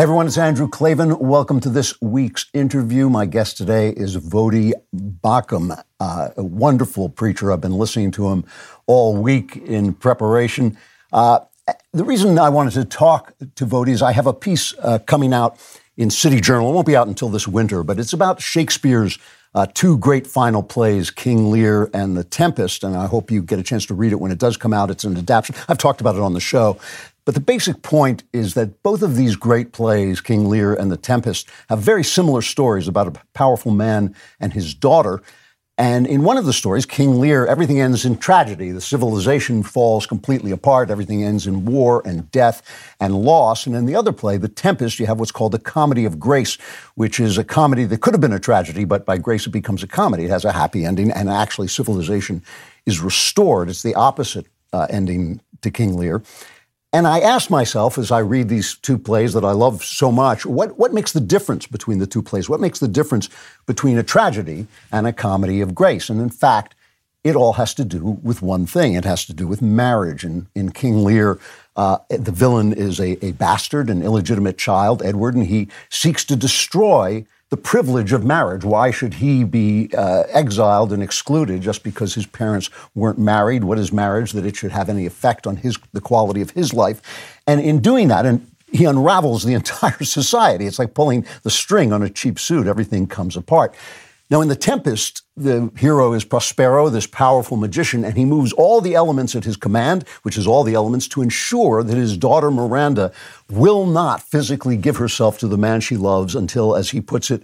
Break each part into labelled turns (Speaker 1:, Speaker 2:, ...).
Speaker 1: everyone, it's Andrew Klavan. Welcome to this week's interview. My guest today is Voddie Baucham, uh, a wonderful preacher. I've been listening to him all week in preparation. Uh, the reason I wanted to talk to Voddie is I have a piece uh, coming out in City Journal. It won't be out until this winter, but it's about Shakespeare's uh, two great final plays, King Lear and The Tempest, and I hope you get a chance to read it when it does come out. It's an adaptation. I've talked about it on the show. But the basic point is that both of these great plays, King Lear and The Tempest, have very similar stories about a powerful man and his daughter. And in one of the stories, King Lear, everything ends in tragedy. The civilization falls completely apart. Everything ends in war and death and loss. And in the other play, The Tempest, you have what's called the Comedy of Grace, which is a comedy that could have been a tragedy, but by grace it becomes a comedy. It has a happy ending, and actually civilization is restored. It's the opposite uh, ending to King Lear. And I ask myself as I read these two plays that I love so much, what, what makes the difference between the two plays? What makes the difference between a tragedy and a comedy of grace? And in fact, it all has to do with one thing. It has to do with marriage. And in King Lear, uh, the villain is a, a bastard, an illegitimate child, Edward, and he seeks to destroy the privilege of marriage. Why should he be uh, exiled and excluded just because his parents weren't married? What is marriage that it should have any effect on his the quality of his life? And in doing that, and he unravels the entire society. It's like pulling the string on a cheap suit. Everything comes apart. Now, in The Tempest, the hero is Prospero, this powerful magician, and he moves all the elements at his command, which is all the elements, to ensure that his daughter Miranda will not physically give herself to the man she loves until, as he puts it,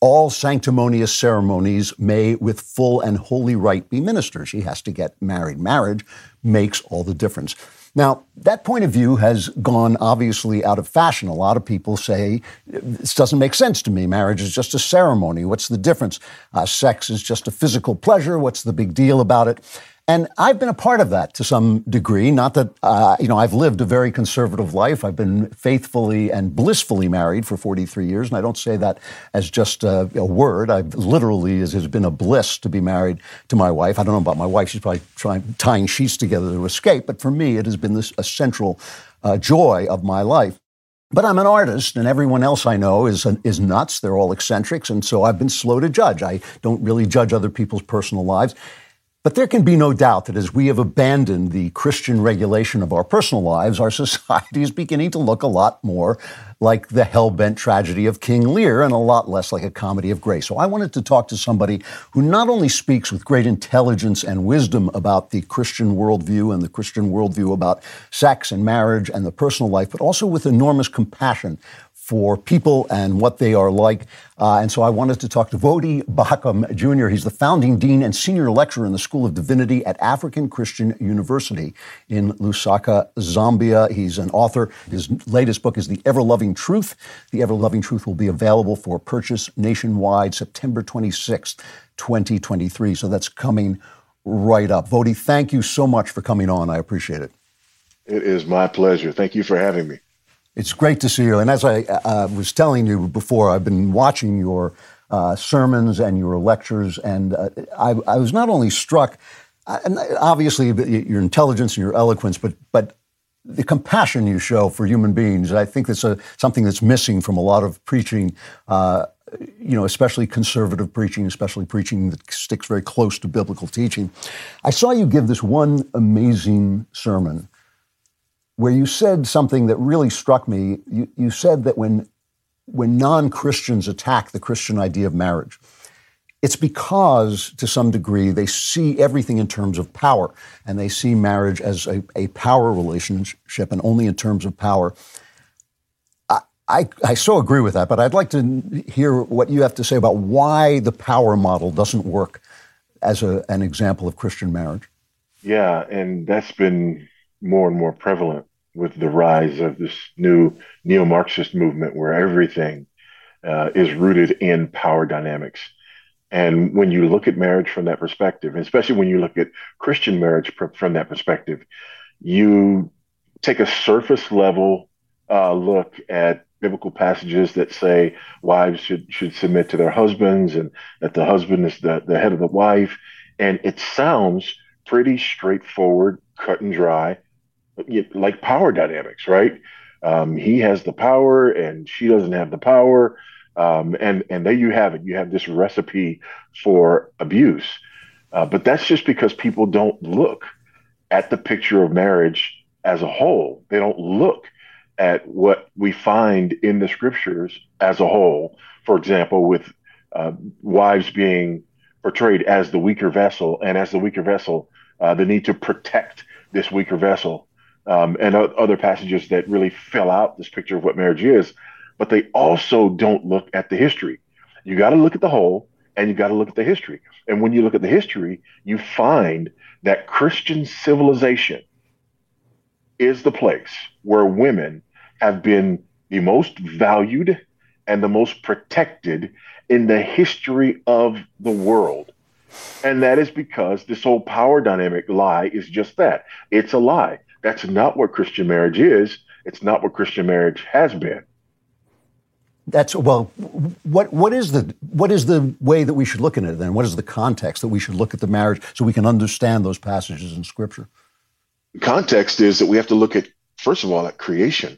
Speaker 1: all sanctimonious ceremonies may with full and holy rite be ministered. She has to get married. Marriage makes all the difference. Now, that point of view has gone obviously out of fashion. A lot of people say, this doesn't make sense to me. Marriage is just a ceremony. What's the difference? Uh, sex is just a physical pleasure. What's the big deal about it? And I've been a part of that to some degree. Not that, uh, you know, I've lived a very conservative life. I've been faithfully and blissfully married for 43 years. And I don't say that as just a, a word. I've literally, it has been a bliss to be married to my wife. I don't know about my wife. She's probably trying, tying sheets together to escape. But for me, it has been this, a central uh, joy of my life. But I'm an artist, and everyone else I know is is nuts. They're all eccentrics, and so I've been slow to judge. I don't really judge other people's personal lives. But there can be no doubt that as we have abandoned the Christian regulation of our personal lives, our society is beginning to look a lot more like the hell bent tragedy of King Lear and a lot less like a comedy of grace. So I wanted to talk to somebody who not only speaks with great intelligence and wisdom about the Christian worldview and the Christian worldview about sex and marriage and the personal life, but also with enormous compassion for people and what they are like. Uh, and so I wanted to talk to Voddie Baucham Jr. He's the founding dean and senior lecturer in the School of Divinity at African Christian University in Lusaka, Zambia. He's an author. His latest book is The Ever Loving Truth. The Ever Loving Truth will be available for purchase nationwide September 26th, 2023. So that's coming right up. Voddie, thank you so much for coming on. I appreciate it.
Speaker 2: It is my pleasure. Thank you for having me.
Speaker 1: It's great to see you. And as I uh, was telling you before, I've been watching your uh, sermons and your lectures, and uh, I, I, was not only struck, uh, and obviously your intelligence and your eloquence, but but the compassion you show for human beings. I think that's a, something that's missing from a lot of preaching. Uh, you know, especially conservative preaching, especially preaching that sticks very close to biblical teaching. I saw you give this one amazing sermon where you said something that really struck me. You, you said that when, when non Christians attack the Christian idea of marriage, it's because, to some degree, they see everything in terms of power, and they see marriage as a, a power relationship and only in terms of power. I, I, I so agree with that, but I'd like to hear what you have to say about why the power model doesn't work as a, an example of Christian marriage.
Speaker 2: Yeah, and that's been more and more prevalent with the rise of this new neo Marxist movement where everything uh, is rooted in power dynamics. And when you look at marriage from that perspective, especially when you look at Christian marriage pr- from that perspective, you take a surface level uh, look at biblical passages that say wives should should submit to their husbands and that the husband is the, the head of the wife. And it sounds pretty straightforward, cut and dry like power dynamics, right? Um, he has the power and she doesn't have the power. Um, and and there you have it. You have this recipe for abuse. Uh, but that's just because people don't look at the picture of marriage as a whole. They don't look at what we find in the scriptures as a whole. For example, with uh, wives being portrayed as the weaker vessel, and as the weaker vessel, uh, the need to protect this weaker vessel, um, and other passages that really fill out this picture of what marriage is. But they also don't look at the history. You got to look at the whole, and you got to look at the history. And when you look at the history, you find that Christian civilization is the place where women have been the most valued and the most protected in the history of the world. And that is because this whole power dynamic lie is just that it's a lie. That's not what Christian marriage is. It's not what Christian marriage has been.
Speaker 1: That's well. What what is the what is the way that we should look at it then? What is the context that we should look at the marriage so we can understand those passages in Scripture?
Speaker 2: context is that we have to look at first of all at creation,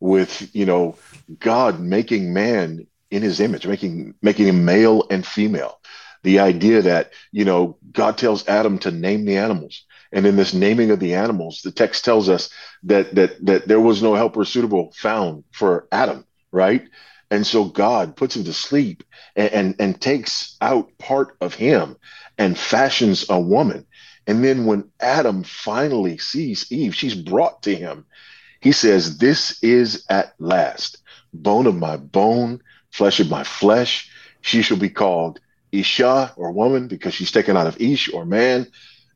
Speaker 2: with you know God making man in His image, making making him male and female. The idea that you know God tells Adam to name the animals, and in this naming of the animals, the text tells us that that that there was no helper suitable found for Adam, right? And so God puts him to sleep and, and, and takes out part of him and fashions a woman. And then when Adam finally sees Eve, she's brought to him. He says, This is at last bone of my bone, flesh of my flesh. She shall be called Isha or woman because she's taken out of Ish or man.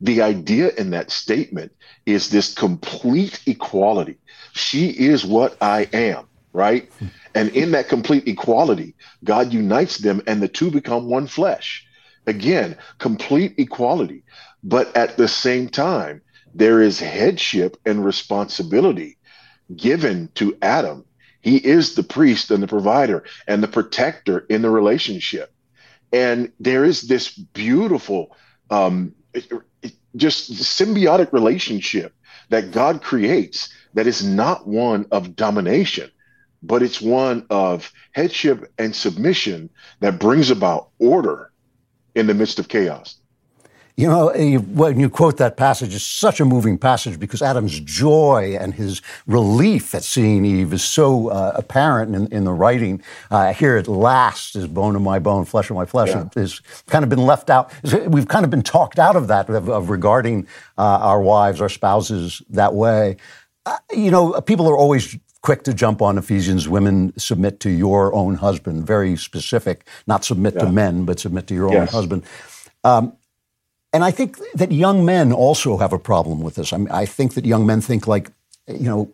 Speaker 2: The idea in that statement is this complete equality. She is what I am, right? And in that complete equality, God unites them and the two become one flesh. Again, complete equality. But at the same time, there is headship and responsibility given to Adam. He is the priest and the provider and the protector in the relationship. And there is this beautiful, um, just symbiotic relationship that God creates that is not one of domination, but it's one of headship and submission that brings about order in the midst of chaos.
Speaker 1: You know, when you quote that passage, it's such a moving passage because Adam's joy and his relief at seeing Eve is so uh, apparent in, in, the writing. Uh, here at last is bone of my bone, flesh of my flesh. Yeah. Is kind of been left out. We've kind of been talked out of that, of, of regarding uh, our wives, our spouses that way. Uh, you know, people are always quick to jump on Ephesians, women submit to your own husband, very specific, not submit yeah. to men, but submit to your yes. own husband. Um, and I think that young men also have a problem with this. I, mean, I think that young men think like, you know,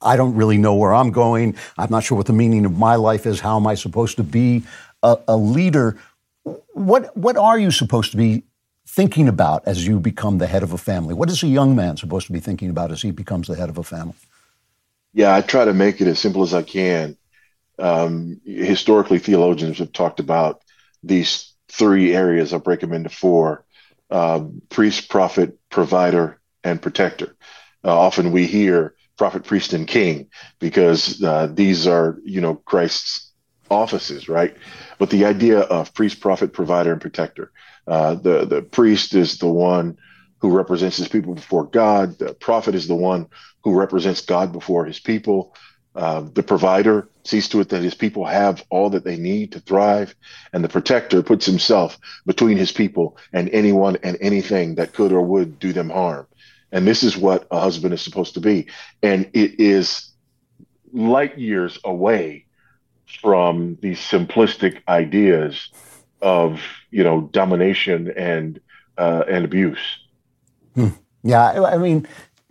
Speaker 1: I don't really know where I'm going. I'm not sure what the meaning of my life is. How am I supposed to be a, a leader? What what are you supposed to be thinking about as you become the head of a family? What is a young man supposed to be thinking about as he becomes the head of a family?
Speaker 2: Yeah, I try to make it as simple as I can. Um, historically, theologians have talked about these three areas. I'll break them into four uh, priest, prophet, provider, and protector. Uh, often we hear prophet, priest, and king because uh, these are, you know, Christ's offices, right? But the idea of priest, prophet, provider, and protector. Uh, the the priest is the one who represents his people before God. The prophet is the one who represents God before his people. Uh, the provider sees to it that his people have all that they need to thrive, and the protector puts himself between his people and anyone and anything that could or would do them harm. And this is what a husband is supposed to be. And it is light years away from these simplistic ideas of you know domination and uh, and abuse.
Speaker 1: Hmm. Yeah, I mean,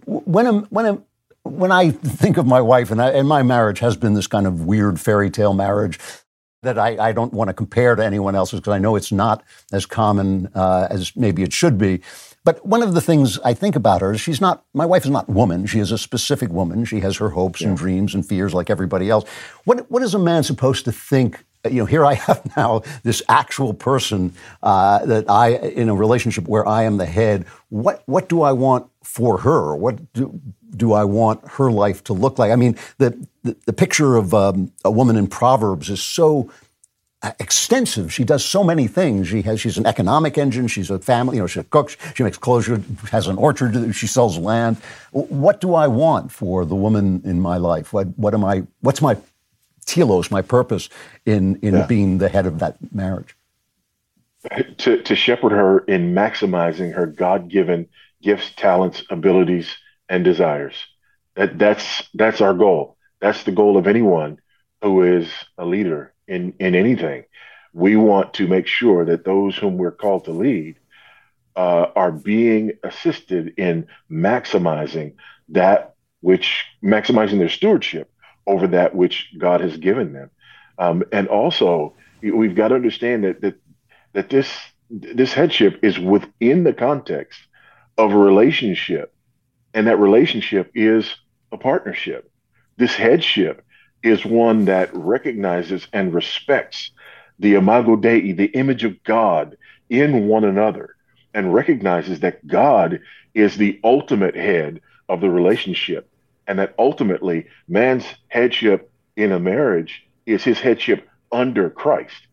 Speaker 1: when a when a when I think of my wife, and, I, and my marriage has been this kind of weird fairy tale marriage that I, I don't want to compare to anyone else's because I know it's not as common uh, as maybe it should be. But one of the things I think about her is she's not, my wife is not woman. She is a specific woman. She has her hopes yeah. and dreams and fears like everybody else. What, what is a man supposed to think you know, here I have now this actual person uh, that I, in a relationship where I am the head. What what do I want for her? What do, do I want her life to look like? I mean, the the, the picture of um, a woman in Proverbs is so uh, extensive. She does so many things. She has she's an economic engine. She's a family. You know, she cooks. She makes clothes. She has an orchard. She sells land. What do I want for the woman in my life? What what am I? What's my telos? My purpose in in yeah. being the head of that marriage.
Speaker 2: To to shepherd her in maximizing her God given gifts, talents, abilities, and desires. That that's that's our goal. That's the goal of anyone who is a leader in, in anything. We want to make sure that those whom we're called to lead uh, are being assisted in maximizing that which, maximizing their stewardship over that which God has given them. Um, and also, we've got to understand that, that, that this, this headship is within the context of a relationship, and that relationship is a partnership. This headship is one that recognizes and respects the imago Dei, the image of God in one another, and recognizes that God is the ultimate head of the relationship, and that ultimately man's headship in a marriage is his headship under Christ,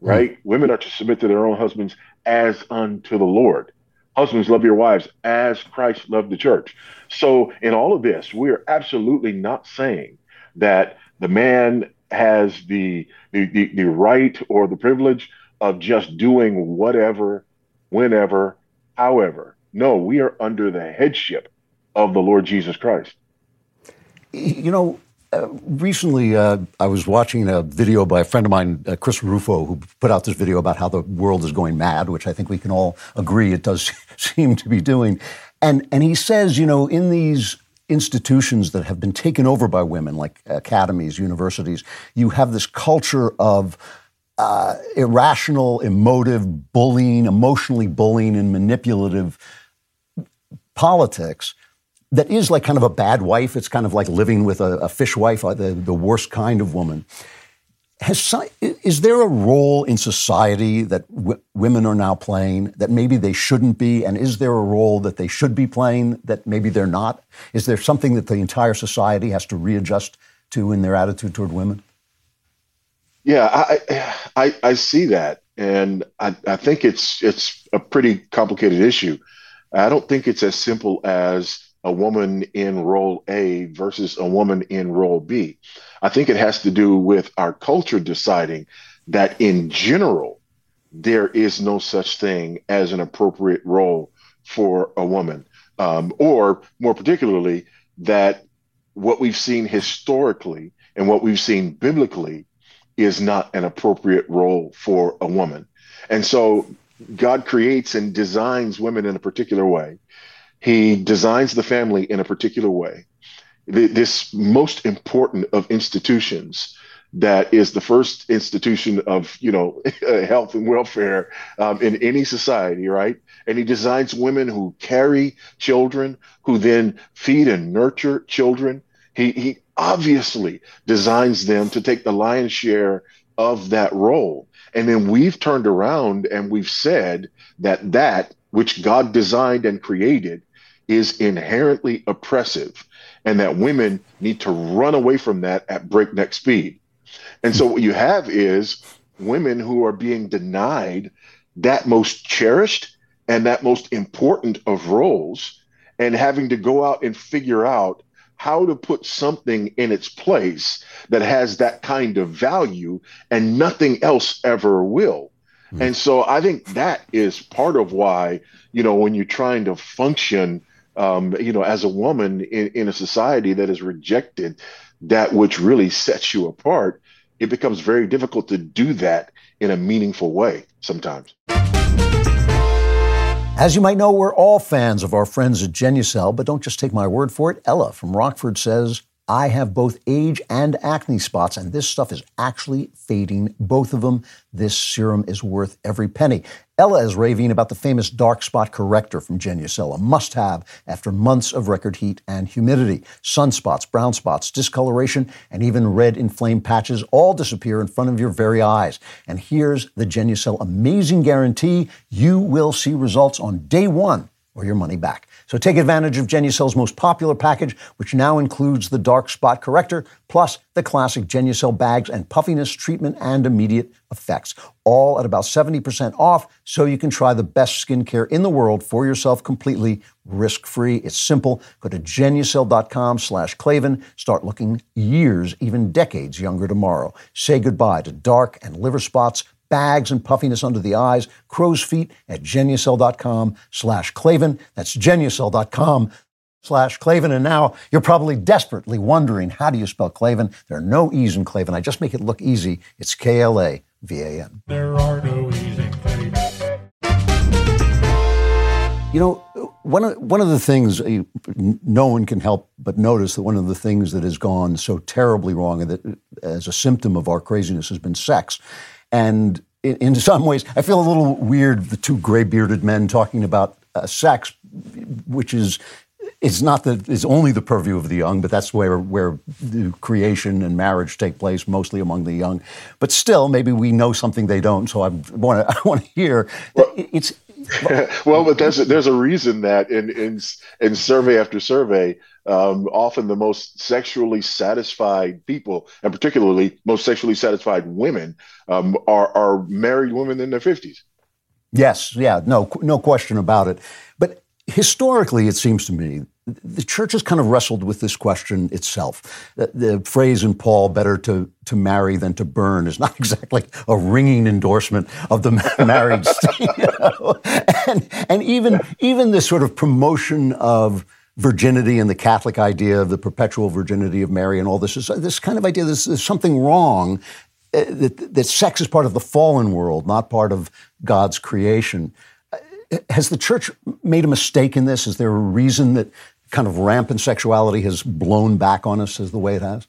Speaker 2: right? Mm-hmm. Women are to submit to their own husbands as unto the Lord. Husbands, love your wives as Christ loved the church. So, in all of this, we are absolutely not saying that the man has the, the, the, the right or the privilege of just doing whatever, whenever, however. No, we are under the headship of the Lord Jesus Christ.
Speaker 1: You know, uh, recently uh, I was watching a video by a friend of mine, uh, Chris Rufo, who put out this video about how the world is going mad, which I think we can all agree it does seem to be doing. And, and he says, you know, in these institutions that have been taken over by women, like academies, universities, you have this culture of uh, irrational, emotive bullying, emotionally bullying, and manipulative politics that is like kind of a bad wife. It's kind of like living with a, a fishwife, uh, the, the worst kind of woman. Has, is there a role in society that w- women are now playing that maybe they shouldn't be? And is there a role that they should be playing that maybe they're not? Is there something that the entire society has to readjust to in their attitude toward women?
Speaker 2: Yeah, I I, I see that, and I, I think it's it's a pretty complicated issue. I don't think it's as simple as a woman in role A versus a woman in role B. I think it has to do with our culture deciding that in general, there is no such thing as an appropriate role for a woman. Um, or more particularly, that what we've seen historically and what we've seen biblically is not an appropriate role for a woman. And so God creates and designs women in a particular way. He designs the family in a particular way. This most important of institutions that is the first institution of you know health and welfare um, in any society right? And he designs women who carry children who then feed and nurture children. He, he obviously designs them to take the lion's share of that role. And then we've turned around and we've said that that which god designed and created is inherently oppressive and that women need to run away from that at breakneck speed. And so what you have is women who are being denied that most cherished and that most important of roles and having to go out and figure out how to put something in its place that has that kind of value and nothing else ever will. Mm-hmm. And so I think that is part of why, you know, when you're trying to function um, you know, as a woman in, in a society that has rejected that which really sets you apart, it becomes very difficult to do that in a meaningful way sometimes.
Speaker 1: As you might know, we're all fans of our friends at Genucel, but don't just take my word for it. Ella from Rockford says I have both age and acne spots, and this stuff is actually fading both of them. This serum is worth every penny. Ella is raving about the famous dark spot corrector from Genucel, a must have after months of record heat and humidity. Sunspots, brown spots, discoloration, and even red inflamed patches all disappear in front of your very eyes. And here's the Genucel amazing guarantee you will see results on day one or your money back. So take advantage of Genucel's most popular package, which now includes the dark spot corrector, plus the classic Genucel bags and puffiness treatment and immediate effects, all at about 70% off, so you can try the best skincare in the world for yourself completely risk-free. It's simple. Go to Genucel.com slash Klavan. Start looking years, even decades younger tomorrow. Say goodbye to dark and liver spots, bags and puffiness under the eyes, crow's feet at genucel.com slash Klavan. That's genucel.com slash Klavan. And now you're probably desperately wondering, how do you spell Klavan? There are no E's in Klavan. I just make it look easy. It's K-L-A-V-A-N.
Speaker 3: There are no E's in Klavan.
Speaker 1: You know, one of, one of the things uh, no one can help but notice that one of the things that has gone so terribly wrong and that as a symptom of our craziness has been sex. And in, in some ways, I feel a little weird, the two gray bearded men talking about uh, sex, which is it's not the it's only the purview of the young, but that's where where the creation and marriage take place, mostly among the young. But still, maybe we know something they don't. So I want to I want to hear.
Speaker 2: Well,
Speaker 1: it's
Speaker 2: well, but there's there's a reason that in in in survey after survey, um, often the most sexually satisfied people, and particularly most sexually satisfied women, um, are are married women in their fifties.
Speaker 1: Yes, yeah, no, no question about it. But historically, it seems to me the church has kind of wrestled with this question itself. The, the, phrase in Paul, better to, to marry than to burn, is not exactly a ringing endorsement of the marriage. You know? and, and even, even this sort of promotion of virginity and the Catholic idea of the perpetual virginity of Mary and all this is this kind of idea there's, there's something wrong, uh, that, that sex is part of the fallen world, not part of God's creation. Uh, has the church made a mistake in this? Is there a reason that kind of rampant sexuality has blown back on us as the way it has?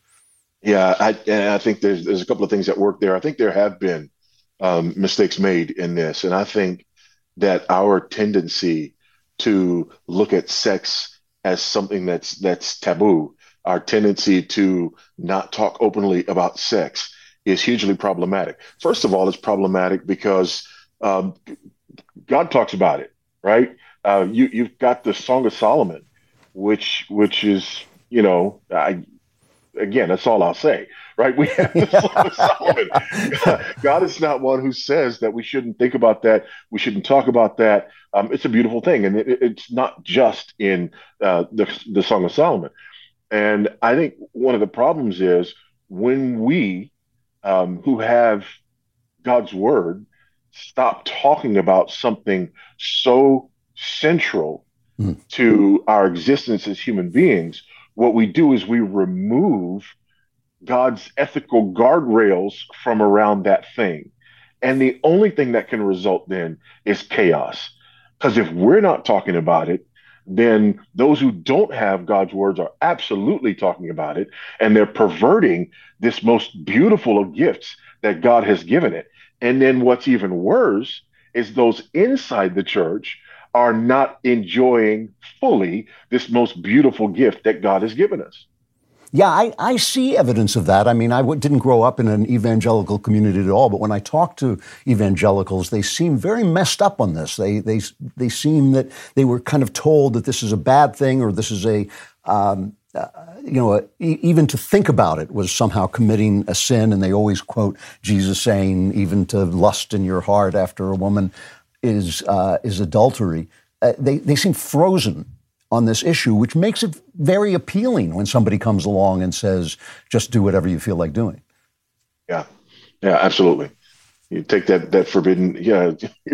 Speaker 2: Yeah, I, and I think there's there's a couple of things that work there. I think there have been um, mistakes made in this, and I think that our tendency to look at sex as something that's that's taboo, our tendency to not talk openly about sex is hugely problematic. First of all, it's problematic because um, God talks about it, right? Uh, you you've got the Song of Solomon, which which is you know I again that's all I'll say right? We have the Song of Solomon. God is not one who says that we shouldn't think about that. We shouldn't talk about that. Um, it's a beautiful thing and it, it's not just in uh, the the Song of Solomon. And I think one of the problems is when we um, who have God's word stop talking about something so central mm. to our existence as human beings, what we do is we remove God's ethical guardrails from around that thing. And the only thing that can result then is chaos. Because if we're not talking about it, then those who don't have God's words are absolutely talking about it. And they're perverting this most beautiful of gifts that God has given it. And then what's even worse is those inside the church are not enjoying fully this most beautiful gift that God has given us.
Speaker 1: Yeah, I, I see evidence of that. I mean, I w- didn't grow up in an evangelical community at all, but when I talk to evangelicals, they seem very messed up on this. They, they, they seem that they were kind of told that this is a bad thing or this is a, um, uh, you know, even to think about it was somehow committing a sin. And they always quote Jesus saying, even to lust in your heart after a woman is uh, is adultery. Uh, they they seem frozen on this issue, which makes it very appealing when somebody comes along and says, "Just do whatever you feel like doing."
Speaker 2: Yeah, yeah, absolutely. You take that that forbidden, yeah,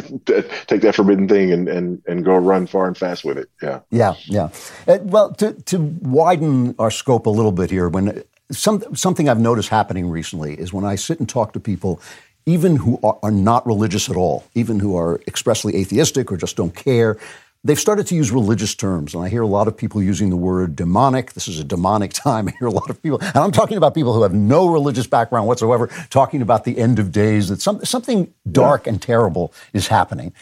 Speaker 2: take that forbidden thing and and and go run far and fast with it. Yeah,
Speaker 1: yeah, yeah. Uh, well, to to widen our scope a little bit here, when some something I've noticed happening recently is when I sit and talk to people even who are, are not religious at all, even who are expressly atheistic or just don't care, they've started to use religious terms, and I hear a lot of people using the word demonic. This is a demonic time. I hear a lot of people, and I'm talking about people who have no religious background whatsoever, talking about the end of days, that some, something dark yeah. and terrible is happening.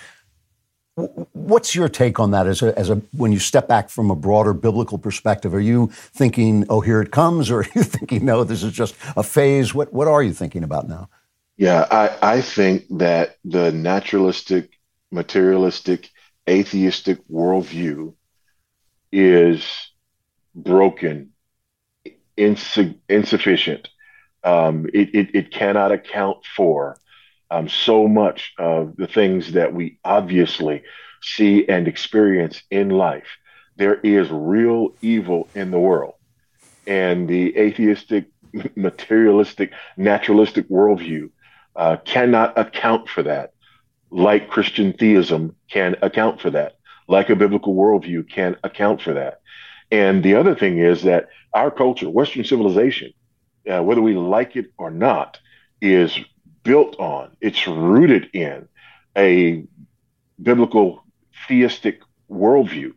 Speaker 1: What's your take on that as a, as a when you step back from a broader biblical perspective? Are you thinking, "Oh, here it comes," or are you thinking, "No, this is just a phase"? What what are you thinking about now?
Speaker 2: Yeah, I, I think that the naturalistic, materialistic, atheistic worldview is broken, insu- insufficient. Um, it, it, it, cannot account for um, so much of the things that we obviously see and experience in life. There is real evil in the world. And the atheistic, materialistic, naturalistic worldview uh, cannot account for that like Christian theism can account for that, like a biblical worldview can account for that. And the other thing is that our culture, Western civilization, uh, whether we like it or not, is built on, it's rooted in a biblical theistic worldview.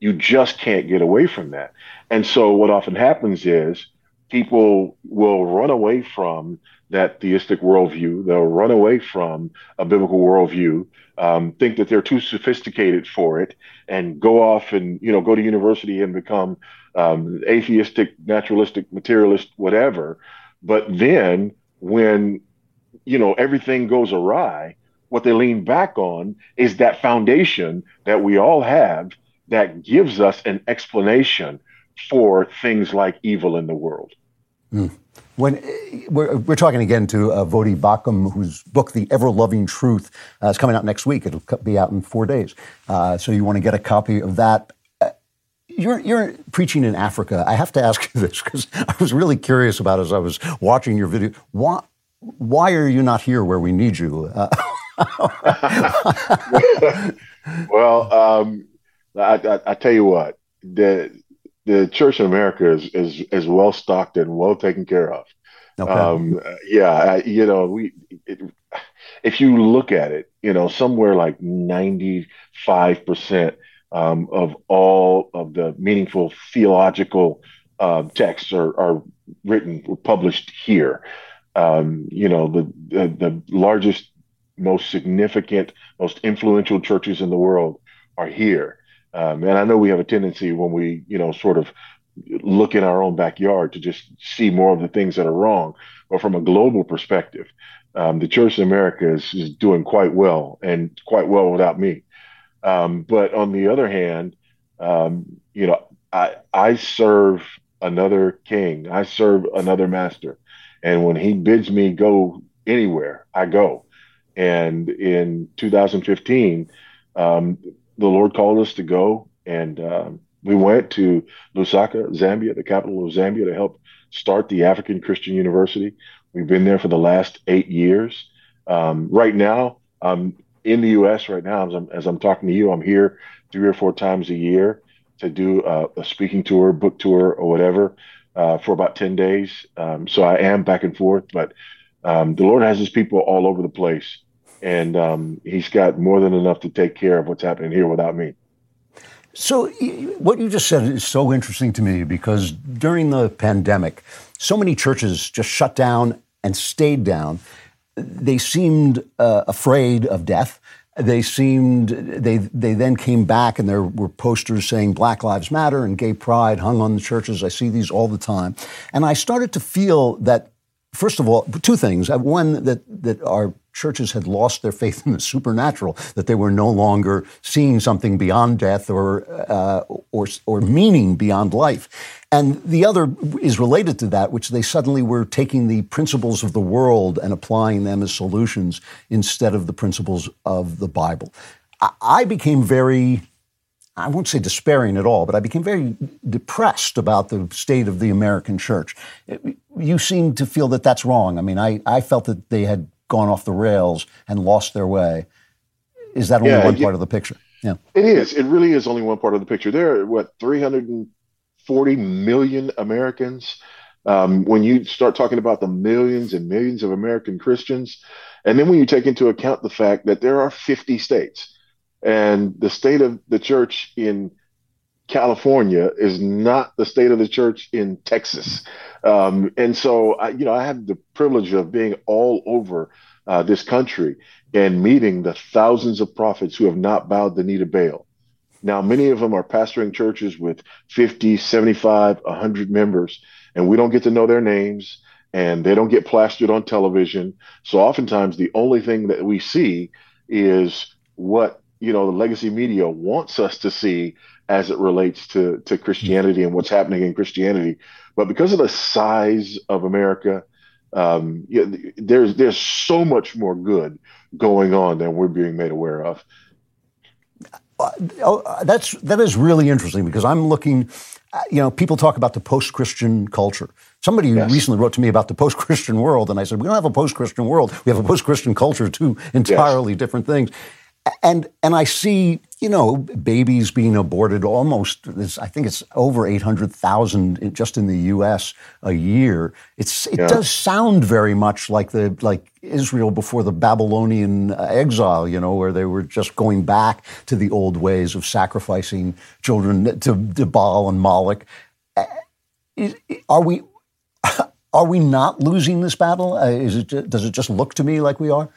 Speaker 2: You just can't get away from that. And so what often happens is people will run away from that theistic worldview. They'll run away from a biblical worldview, um, think that they're too sophisticated for it, and go off and you know go to university and become um, atheistic, naturalistic, materialist, whatever. But then when you know everything goes awry, what they lean back on is that foundation that we all have that gives us an explanation for things like evil in the world.
Speaker 1: Mm. When we're, we're, talking again to uh, Voddie Baucham, whose book, The Ever Loving Truth, uh, is coming out next week. It'll be out in four days. Uh, so you want to get a copy of that. Uh, you're, you're preaching in Africa. I have to ask you this because I was really curious about as I was watching your video. Why, why are you not here where we need you? Uh,
Speaker 2: well, um, I, I, I, tell you what, the the church in America is is, is well stocked and well taken care of. Okay. Um, yeah, I, you know, we it, if you look at it, you know, somewhere like ninety five percent um, of all of the meaningful theological uh, texts are, are written or published here. Um, you know, the, the the largest, most significant, most influential churches in the world are here. Um, and I know we have a tendency when we, you know, sort of look in our own backyard to just see more of the things that are wrong. But from a global perspective, um, the Church in America is, is, doing quite well and quite well without me. Um, but on the other hand, um, you know, I, I serve another king, I serve another master. And when he bids me go anywhere, I go. And in 2015, um, the Lord called us to go, and um, we went to Lusaka, Zambia, the capital of Zambia, to help start the African Christian University. We've been there for the last eight years. Um, right now, I'm in the U.S. Right now, as I'm, as I'm talking to you, I'm here three or four times a year to do a, a speaking tour, book tour, or whatever uh, for about 10 days. Um, so I am back and forth, but um, the Lord has his people all over the place and um, he's got more than enough to take care of what's happening here without me.
Speaker 1: So, what you just said is so interesting to me because during the pandemic, so many churches just shut down and stayed down. They seemed uh, afraid of death. They seemed they they then came back and there were posters saying Black Lives Matter and Gay Pride hung on the churches. I see these all the time, and I started to feel that first of all, two things. One that that our churches had lost their faith in the supernatural, that they were no longer seeing something beyond death or, uh, or, or meaning beyond life. And the other is related to that, which they suddenly were taking the principles of the world and applying them as solutions instead of the principles of the Bible. I became very I won't say despairing at all, but I became very depressed about the state of the American church. You seem to feel that that's wrong. I mean, I, I felt that they had gone off the rails and lost their way. Is that only yeah, one part of the picture?
Speaker 2: Yeah. It is. It really is only one part of the picture. There are, what, 340 million Americans? Um, when you start talking about the millions and millions of American Christians, and then when you take into account the fact that there are 50 states, And the state of the church in California is not the state of the church in Texas. Um, and so, I, you know, I had the privilege of being all over uh, this country and meeting the thousands of prophets who have not bowed the knee to Baal. Now, many of them are pastoring churches with 50, 75, 100 members, and we don't get to know their names and they don't get plastered on television. So oftentimes the only thing that we see is what, you know, the legacy media wants us to see as it relates to, to Christianity and what's happening in Christianity. But because of the size of America, um, yeah, there's there's so much more good going on than we're being made aware of.
Speaker 1: Uh, oh, that's that is really interesting because I'm looking. Uh, you know, people talk about the post-Christian culture. Somebody yes. recently wrote to me about the post-Christian world, and I said, "We don't have a post-Christian world. We have a post-Christian culture, two entirely yes. different things." And and I see you know, babies being aborted almost, I think it's over 800,000 just in the U.S. a year. It's, it yeah. does sound very much like the, like Israel before the Babylonian exile, you know, where they were just going back to the old ways of sacrificing children to, to Baal and Moloch. Uh, are we, are we not losing this battle? Uh, is it, does it just look to me like we are?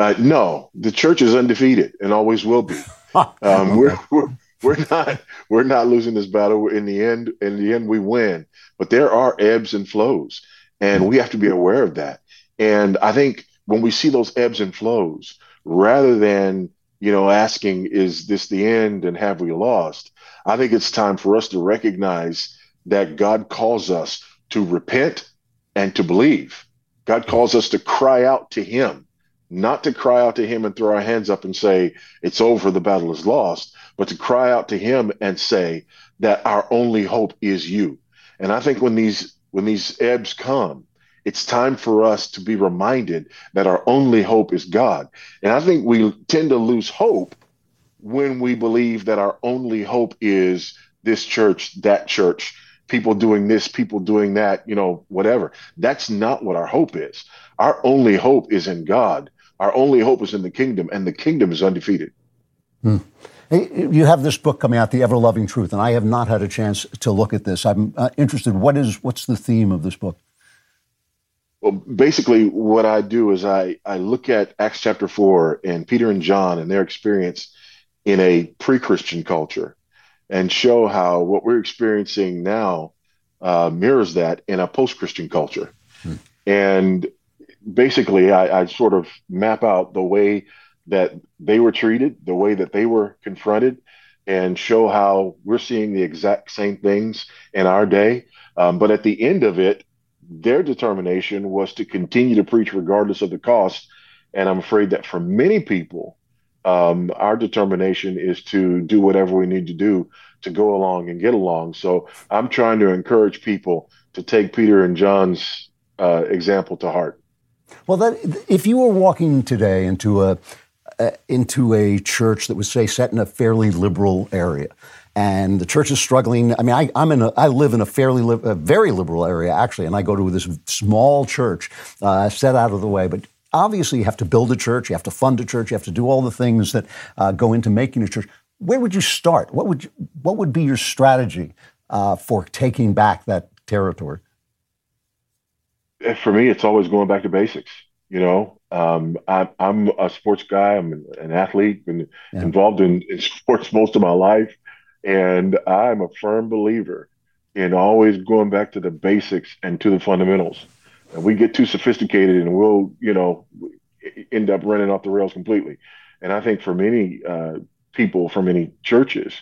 Speaker 2: Uh, no, the church is undefeated and always will be. Um, we're, we're we're not we're not losing this battle. In the end, in the end, we win. But there are ebbs and flows, and we have to be aware of that. And I think when we see those ebbs and flows, rather than you know asking, "Is this the end?" and have we lost? I think it's time for us to recognize that God calls us to repent and to believe. God calls us to cry out to Him not to cry out to him and throw our hands up and say, it's over, the battle is lost, but to cry out to him and say that our only hope is you. And I think when these when these ebbs come, it's time for us to be reminded that our only hope is God. And I think we tend to lose hope when we believe that our only hope is this church, that church, people doing this, people doing that, you know, whatever. That's not what our hope is. Our only hope is in God. Our only hope is in the kingdom, and the kingdom is undefeated.
Speaker 1: Hmm. You have this book coming out, The Ever Loving Truth, and I have not had a chance to look at this. I'm uh, interested. What is what's the theme of this book?
Speaker 2: Well, basically, what I do is I I look at Acts chapter four and Peter and John and their experience in a pre-Christian culture, and show how what we're experiencing now uh, mirrors that in a post-Christian culture. Hmm. And basically, I, I sort of map out the way that they were treated, the way that they were confronted, and show how we're seeing the exact same things in our day. Um, but at the end of it, their determination was to continue to preach regardless of the cost. And I'm afraid that for many people, um, our determination is to do whatever we need to do to go along and get along. So I'm trying to encourage people to take Peter and John's uh, example to heart.
Speaker 1: Well, that, if you were walking today into a uh, into a church that was say set in a fairly liberal area, and the church is struggling. I mean, I, I'm in a, I live in a fairly li- a very liberal area actually, and I go to this small church uh, set out of the way, but. Obviously, you have to build a church, you have to fund a church, you have to do all the things that uh, go into making a church. Where would you start? What would you, what would be your strategy uh, for taking back that territory?
Speaker 2: For me, it's always going back to basics. You know, um, I, am a sports guy. I'm an athlete, been yeah. involved in, in, sports most of my life, and I'm a firm believer in always going back to the basics and to the fundamentals. And we get too sophisticated, and we'll, you know, end up running off the rails completely. And I think for many uh, people, for many churches,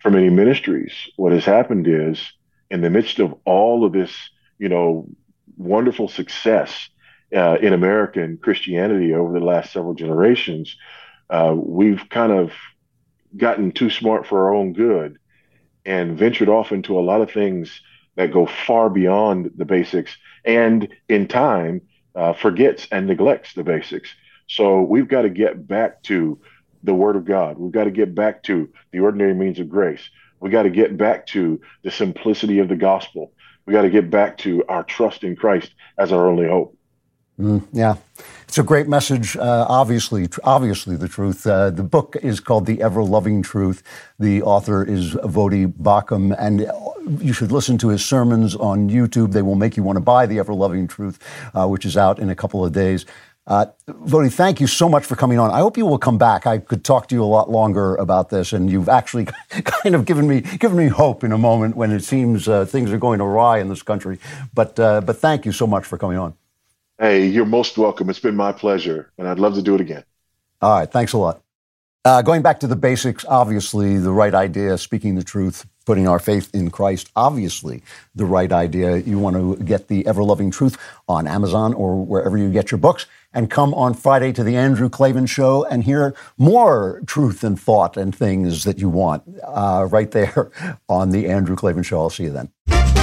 Speaker 2: for many ministries, what has happened is in the midst of all of this, you know, wonderful success uh, in American Christianity over the last several generations, uh, we've kind of gotten too smart for our own good and ventured off into a lot of things that go far beyond the basics and in time uh, forgets and neglects the basics. So we've got to get back to the Word of God. We've got to get back to the ordinary means of grace. We've got to get back to the simplicity of the gospel we got to get back to our trust in Christ as our only hope.
Speaker 1: Mm, yeah. It's a great message. Uh, obviously, obviously the truth. Uh, the book is called "The Ever Loving Truth." The author is Voddie Baucham, and you should listen to his sermons on YouTube. They will make you want to buy "The Ever Loving Truth," uh, which is out in a couple of days. Uh, Voddie, thank you so much for coming on. I hope you will come back. I could talk to you a lot longer about this, and you've actually kind of given me given me hope in a moment when it seems uh, things are going awry in this country. But uh, but thank you so much for coming on.
Speaker 2: Hey, you're most welcome. It's been my pleasure, and I'd love to do it again.
Speaker 1: All right, thanks a lot. Uh, going back to the basics, obviously the right idea, speaking the truth, putting our faith in Christ, obviously the right idea. You want to get the ever loving truth on Amazon or wherever you get your books and come on Friday to the Andrew Klavan Show and hear more truth and thought and things that you want uh, right there on the Andrew Klavan Show. I'll see you then.